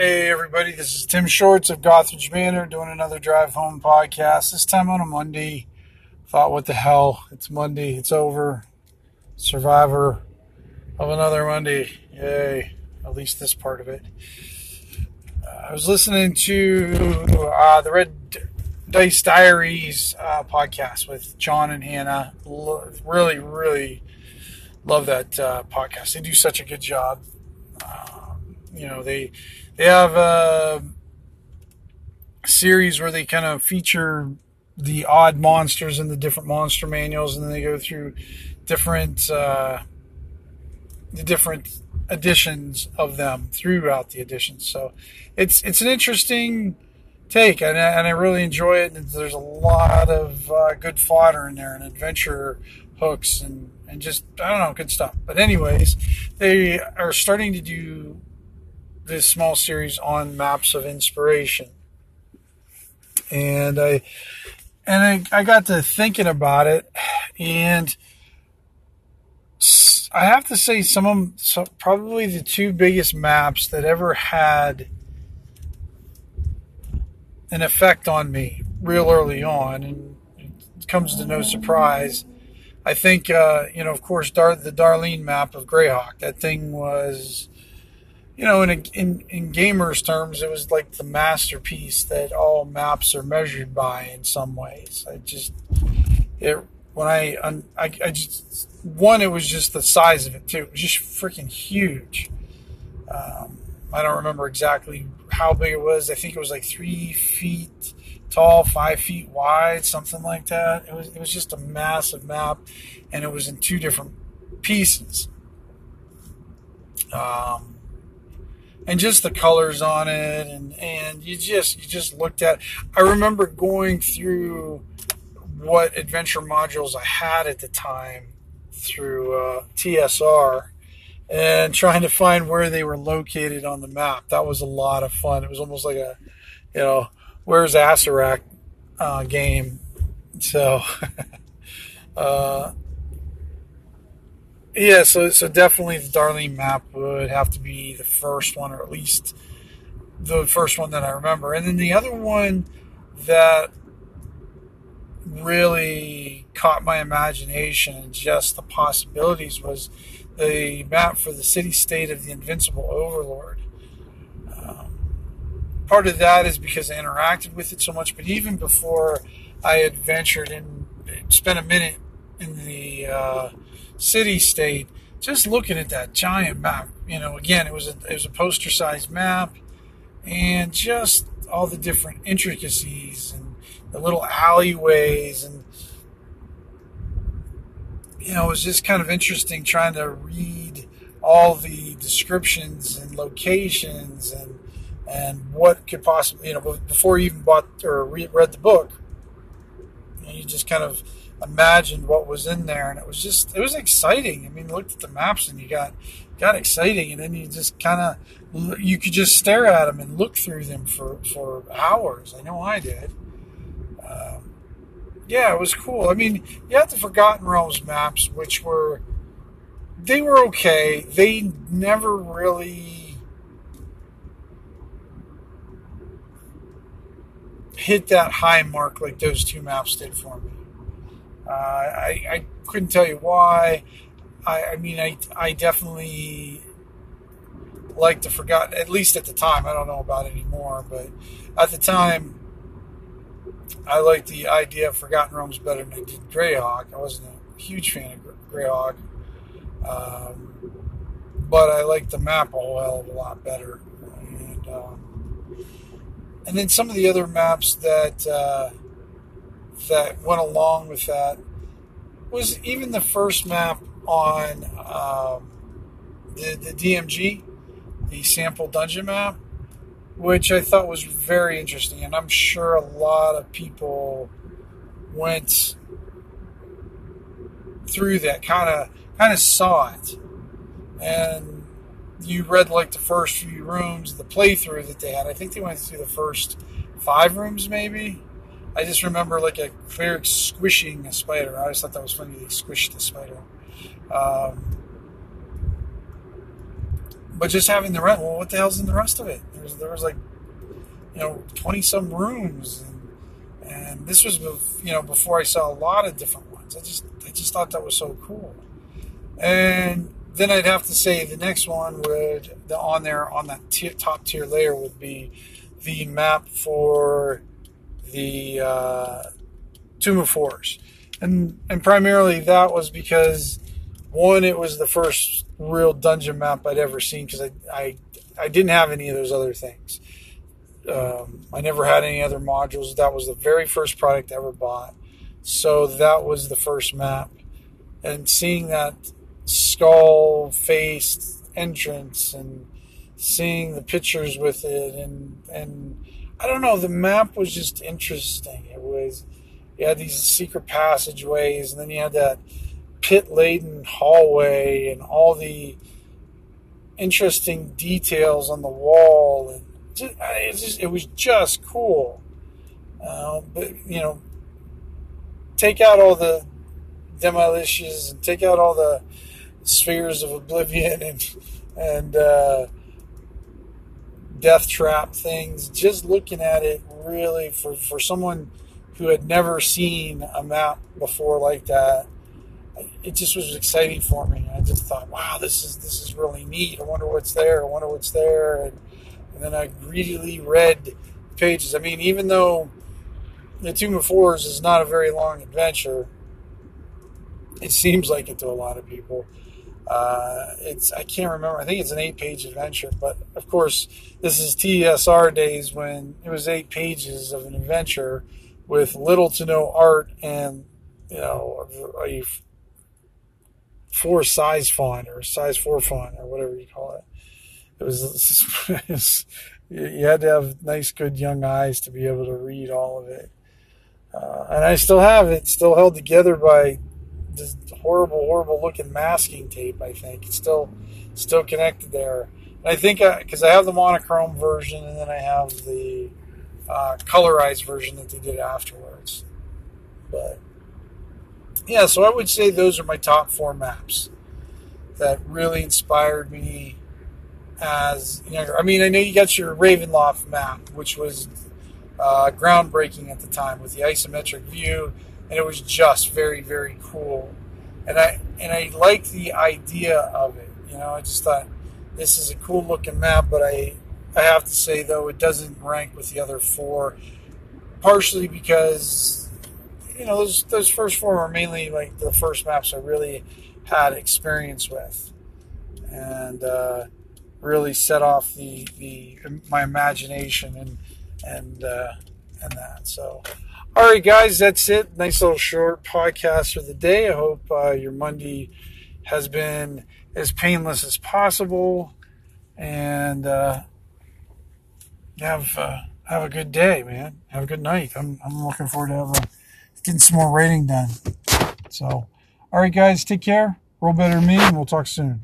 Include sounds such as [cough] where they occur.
Hey everybody, this is Tim Shorts of Gothridge Manor doing another drive home podcast. This time on a Monday. Thought, what the hell? It's Monday. It's over. Survivor of another Monday. Yay! At least this part of it. Uh, I was listening to uh, the Red Dice Diaries uh, podcast with John and Hannah. L- really, really love that uh, podcast. They do such a good job. Um, you know, they they have a series where they kind of feature the odd monsters in the different monster manuals, and then they go through different uh, the different editions of them throughout the editions. So it's it's an interesting take, and I, and I really enjoy it. And there's a lot of uh, good fodder in there, and adventure hooks, and and just I don't know, good stuff. But anyways, they are starting to do this small series on maps of inspiration, and I and I, I got to thinking about it, and I have to say some of probably the two biggest maps that ever had an effect on me real early on, and it comes to no surprise. I think, uh, you know, of course, Dar- the Darlene map of Greyhawk. That thing was, you know, in, a, in in gamers' terms, it was like the masterpiece that all maps are measured by in some ways. I just, it when I, I, I just one, it was just the size of it too. It was just freaking huge. Um, I don't remember exactly how big it was. I think it was like three feet tall, five feet wide, something like that. It was it was just a massive map, and it was in two different pieces. Um, and just the colors on it, and and you just you just looked at. I remember going through what adventure modules I had at the time through uh, TSR and trying to find where they were located on the map. That was a lot of fun. It was almost like a, you know, where's Asarak uh, game. So, [laughs] uh, yeah, so so definitely the Darlene map would have to be the first one, or at least the first one that I remember. And then the other one that really caught my imagination and just the possibilities was the map for the city state of the Invincible Overlord. Um, part of that is because I interacted with it so much, but even before I had ventured and spent a minute in the uh, city state, just looking at that giant map, you know, again, it was a, it was a poster sized map and just all the different intricacies and the little alleyways and you know, it was just kind of interesting trying to read all the descriptions and locations and and what could possibly, you know, before you even bought or read the book, you just kind of imagined what was in there, and it was just it was exciting. I mean, looked at the maps and you got got exciting, and then you just kind of you could just stare at them and look through them for for hours. I know I did. Um, yeah, it was cool. I mean, you had the Forgotten Realms maps, which were they were okay. They never really hit that high mark like those two maps did for me. Uh, I, I couldn't tell you why. I, I mean, I, I definitely like the Forgotten, at least at the time. I don't know about anymore, but at the time, I liked the idea of Forgotten Realms better than I did Greyhawk. I wasn't a huge fan of Greyhawk, um, but I liked the map a whole hell of a lot better. And um, and then some of the other maps that uh, that went along with that was even the first map on um, the the DMG, the sample dungeon map which I thought was very interesting. And I'm sure a lot of people went through that, kind of kind of saw it, and you read like the first few rooms, the playthrough that they had. I think they went through the first five rooms, maybe. I just remember like a cleric squishing a spider. I always thought that was funny. They squished the spider. Um, but just having the rent. Well, what the hell's in the rest of it? There was, there was like, you know, twenty some rooms, and, and this was, you know, before I saw a lot of different ones. I just, I just thought that was so cool. And then I'd have to say the next one would the on there on that tier, top tier layer would be the map for the uh, Tomb of Horrors, and and primarily that was because one, it was the first real dungeon map I'd ever seen because I, I I didn't have any of those other things. Um, I never had any other modules. That was the very first product I ever bought, so that was the first map, and seeing that skull faced entrance and seeing the pictures with it and and I don't know the map was just interesting. It was you had these secret passageways and then you had that pit laden hallway and all the interesting details on the wall and just, it, just, it was just cool. Uh, but you know take out all the demiliches and take out all the spheres of oblivion [laughs] and and uh, death trap things. Just looking at it, really for for someone who had never seen a map before like that, it just was exciting for me. I just thought, wow, this is this is really neat. I wonder what's there. I wonder what's there. And, and then I greedily read pages. I mean, even though the Tomb of Horrors is not a very long adventure, it seems like it to a lot of people. Uh, it's I can't remember. I think it's an eight-page adventure, but of course, this is TSR days when it was eight pages of an adventure with little to no art and you know a four size font or size four font or whatever you call it. It was, [laughs] it was you had to have nice, good young eyes to be able to read all of it. Uh, and I still have it, still held together by this horrible, horrible looking masking tape. I think it's still still connected there. And I think because I, I, have the monochrome version and then I have the uh, colorized version that they did afterwards. But yeah, so I would say those are my top four maps that really inspired me as younger. I mean, I know you got your Ravenloft map, which was uh, groundbreaking at the time with the isometric view and it was just very very cool. And i and i liked the idea of it you know i just thought this is a cool looking map but i i have to say though it doesn't rank with the other four partially because you know those those first four were mainly like the first maps i really had experience with. And uh, really set off the the my imagination and and uh, and that so all right, guys, that's it. Nice little short podcast for the day. I hope uh, your Monday has been as painless as possible, and uh, have uh, have a good day, man. Have a good night. I'm I'm looking forward to have a, getting some more writing done. So, all right, guys, take care. Roll better me, and we'll talk soon.